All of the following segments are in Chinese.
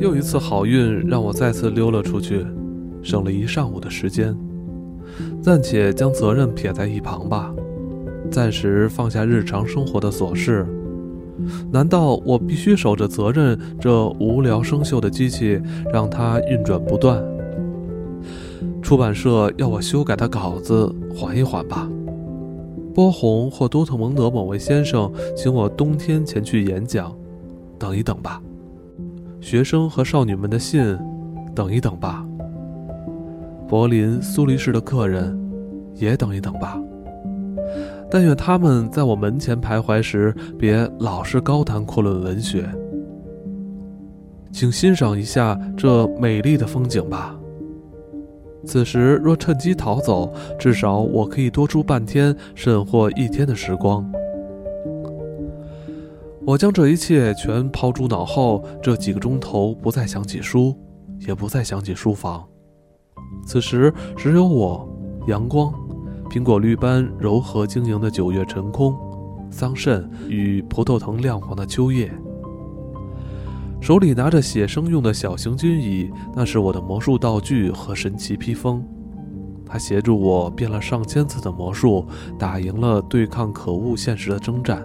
又一次好运让我再次溜了出去，省了一上午的时间。暂且将责任撇在一旁吧，暂时放下日常生活的琐事。难道我必须守着责任这无聊生锈的机器，让它运转不断？出版社要我修改的稿子，缓一缓吧。波鸿或多特蒙德某位先生请我冬天前去演讲，等一等吧。学生和少女们的信，等一等吧。柏林、苏黎世的客人，也等一等吧。但愿他们在我门前徘徊时，别老是高谈阔论文学。请欣赏一下这美丽的风景吧。此时若趁机逃走，至少我可以多出半天，甚或一天的时光。我将这一切全抛诸脑后，这几个钟头不再想起书，也不再想起书房。此时只有我，阳光，苹果绿般柔和晶莹的九月晨空，桑葚与葡萄藤亮黄的秋叶。手里拿着写生用的小行军椅，那是我的魔术道具和神奇披风。它协助我变了上千次的魔术，打赢了对抗可恶现实的征战。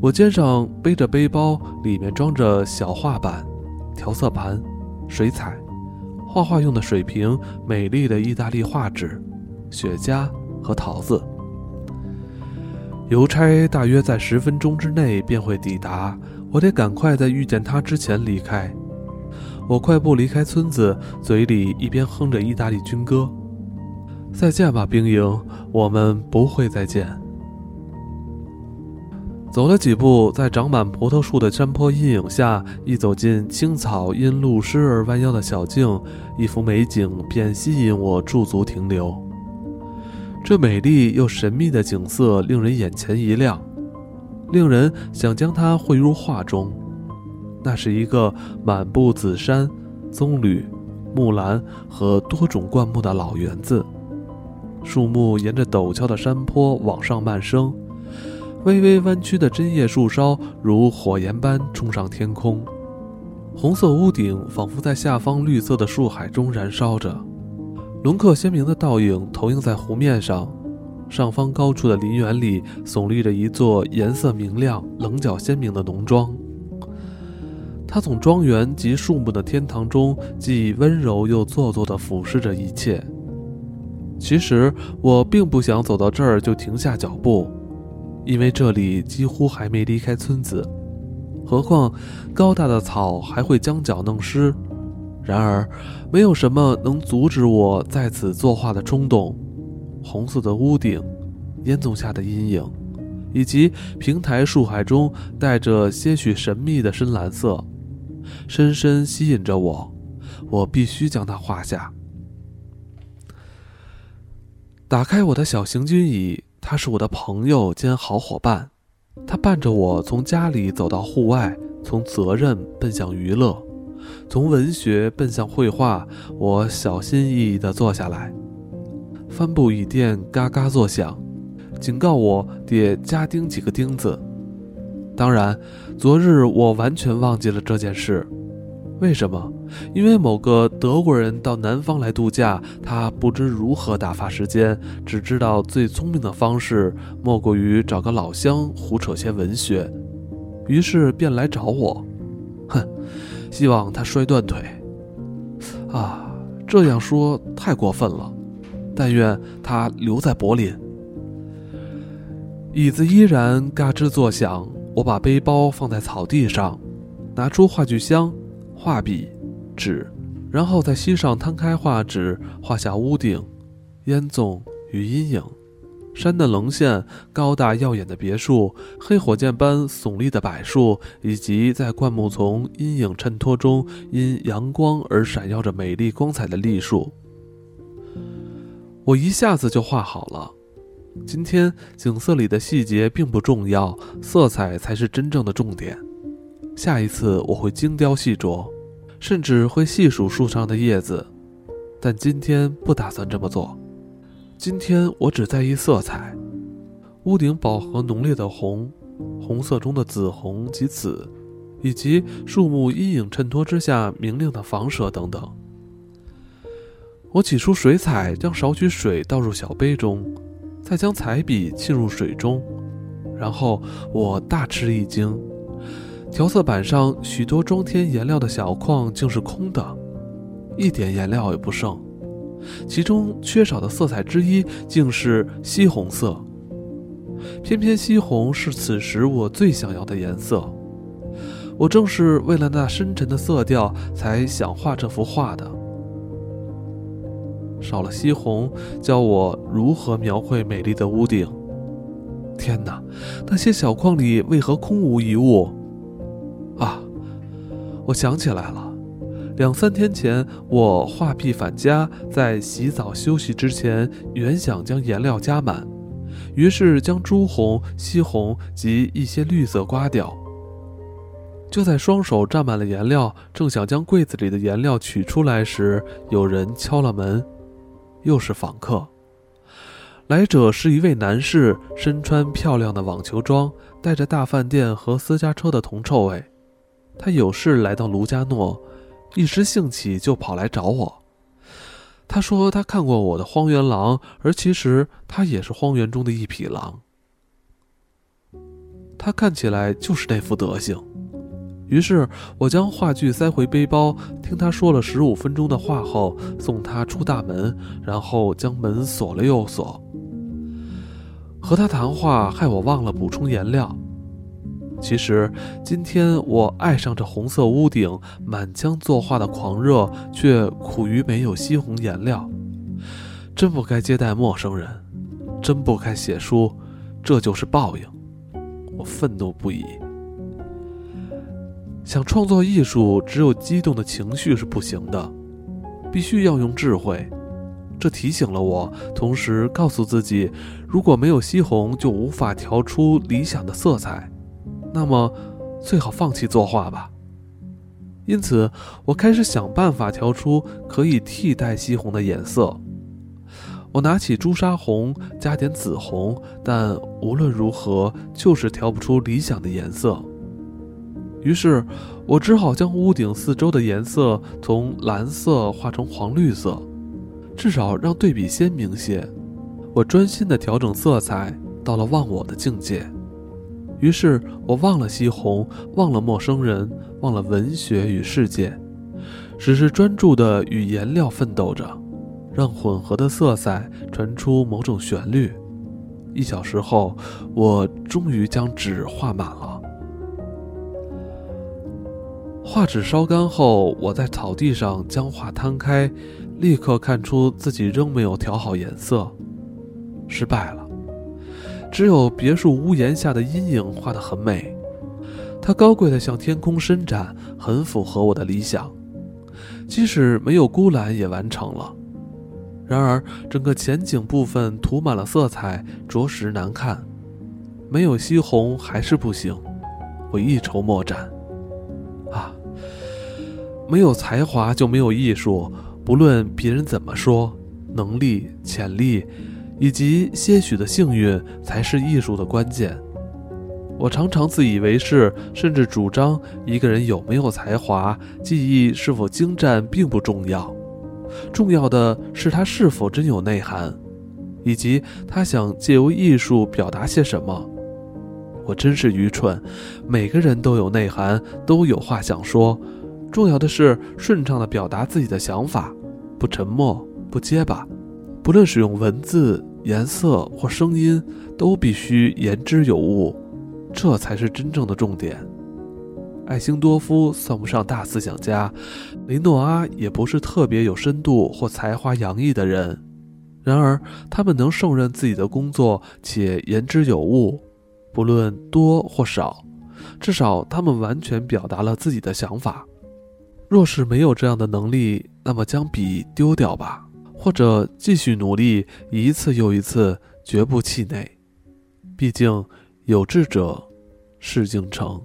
我肩上背着背包，里面装着小画板、调色盘、水彩。画画用的水瓶、美丽的意大利画纸、雪茄和桃子。邮差大约在十分钟之内便会抵达，我得赶快在遇见他之前离开。我快步离开村子，嘴里一边哼着意大利军歌：“再见吧，兵营，我们不会再见。”走了几步，在长满葡萄树的山坡阴影下，一走进青草因露湿而弯腰的小径，一幅美景便吸引我驻足停留。这美丽又神秘的景色令人眼前一亮，令人想将它绘入画中。那是一个满布紫杉、棕榈、木兰和多种灌木的老园子，树木沿着陡峭的山坡往上蔓生。微微弯曲的针叶树梢如火焰般冲上天空，红色屋顶仿佛在下方绿色的树海中燃烧着，轮廓鲜明的倒影投映在湖面上。上方高处的林园里耸立着一座颜色明亮、棱角鲜明的农庄，它从庄园及树木的天堂中，既温柔又做作地俯视着一切。其实我并不想走到这儿就停下脚步。因为这里几乎还没离开村子，何况高大的草还会将脚弄湿。然而，没有什么能阻止我在此作画的冲动。红色的屋顶，烟囱下的阴影，以及平台树海中带着些许神秘的深蓝色，深深吸引着我。我必须将它画下。打开我的小行军椅。他是我的朋友兼好伙伴，他伴着我从家里走到户外，从责任奔向娱乐，从文学奔向绘画。我小心翼翼地坐下来，帆布椅垫嘎嘎作响，警告我得加钉几个钉子。当然，昨日我完全忘记了这件事。为什么？因为某个德国人到南方来度假，他不知如何打发时间，只知道最聪明的方式莫过于找个老乡胡扯些文学，于是便来找我。哼，希望他摔断腿。啊，这样说太过分了。但愿他留在柏林。椅子依然嘎吱作响。我把背包放在草地上，拿出画具箱。画笔、纸，然后在膝上摊开画纸，画下屋顶、烟囱与阴影，山的棱线、高大耀眼的别墅、黑火箭般耸立的柏树，以及在灌木丛阴影衬托中因阳光而闪耀着美丽光彩的栗树。我一下子就画好了。今天景色里的细节并不重要，色彩才是真正的重点。下一次我会精雕细琢，甚至会细数树上的叶子，但今天不打算这么做。今天我只在意色彩：屋顶饱和浓烈的红，红色中的紫红及紫，以及树木阴影衬托之下明亮的房舍等等。我挤出水彩，将少许水倒入小杯中，再将彩笔浸入水中，然后我大吃一惊，调色板上许多装填颜料的小框竟是空的，一点颜料也不剩。其中缺少的色彩之一，竟是西红色。偏偏西红是此时我最想要的颜色，我正是为了那深沉的色调才想画这幅画的。少了西红，教我如何描绘美丽的屋顶。天哪，那些小框里为何空无一物？啊，我想起来了，两三天前我画壁返家，在洗澡休息之前，原想将颜料加满，于是将朱红、西红及一些绿色刮掉。就在双手沾满了颜料，正想将柜子里的颜料取出来时，有人敲了门。又是访客，来者是一位男士，身穿漂亮的网球装，带着大饭店和私家车的铜臭味。他有事来到卢加诺，一时兴起就跑来找我。他说他看过我的《荒原狼》，而其实他也是荒原中的一匹狼。他看起来就是那副德行。于是我将话剧塞回背包，听他说了十五分钟的话后，送他出大门，然后将门锁了又锁。和他谈话害我忘了补充颜料。其实今天我爱上这红色屋顶，满腔作画的狂热，却苦于没有西红颜料。真不该接待陌生人，真不该写书，这就是报应。我愤怒不已。想创作艺术，只有激动的情绪是不行的，必须要用智慧。这提醒了我，同时告诉自己，如果没有西红，就无法调出理想的色彩，那么最好放弃作画吧。因此，我开始想办法调出可以替代西红的颜色。我拿起朱砂红，加点紫红，但无论如何，就是调不出理想的颜色。于是，我只好将屋顶四周的颜色从蓝色画成黄绿色，至少让对比鲜明些。我专心地调整色彩，到了忘我的境界。于是我忘了西红，忘了陌生人，忘了文学与世界，只是专注地与颜料奋斗着，让混合的色彩传出某种旋律。一小时后，我终于将纸画满了。画纸烧干后，我在草地上将画摊开，立刻看出自己仍没有调好颜色，失败了。只有别墅屋檐下的阴影画得很美，它高贵的向天空伸展，很符合我的理想。即使没有孤栏也完成了。然而，整个前景部分涂满了色彩，着实难看。没有西红还是不行，我一筹莫展。没有才华就没有艺术，不论别人怎么说，能力、潜力，以及些许的幸运才是艺术的关键。我常常自以为是，甚至主张一个人有没有才华、技艺是否精湛并不重要，重要的是他是否真有内涵，以及他想借由艺术表达些什么。我真是愚蠢，每个人都有内涵，都有话想说。重要的是顺畅地表达自己的想法，不沉默，不结巴。不论使用文字、颜色或声音，都必须言之有物，这才是真正的重点。爱辛多夫算不上大思想家，雷诺阿也不是特别有深度或才华洋溢的人。然而，他们能胜任自己的工作且言之有物，不论多或少，至少他们完全表达了自己的想法。若是没有这样的能力，那么将笔丢掉吧，或者继续努力，一次又一次，绝不气馁。毕竟，有志者事竟成。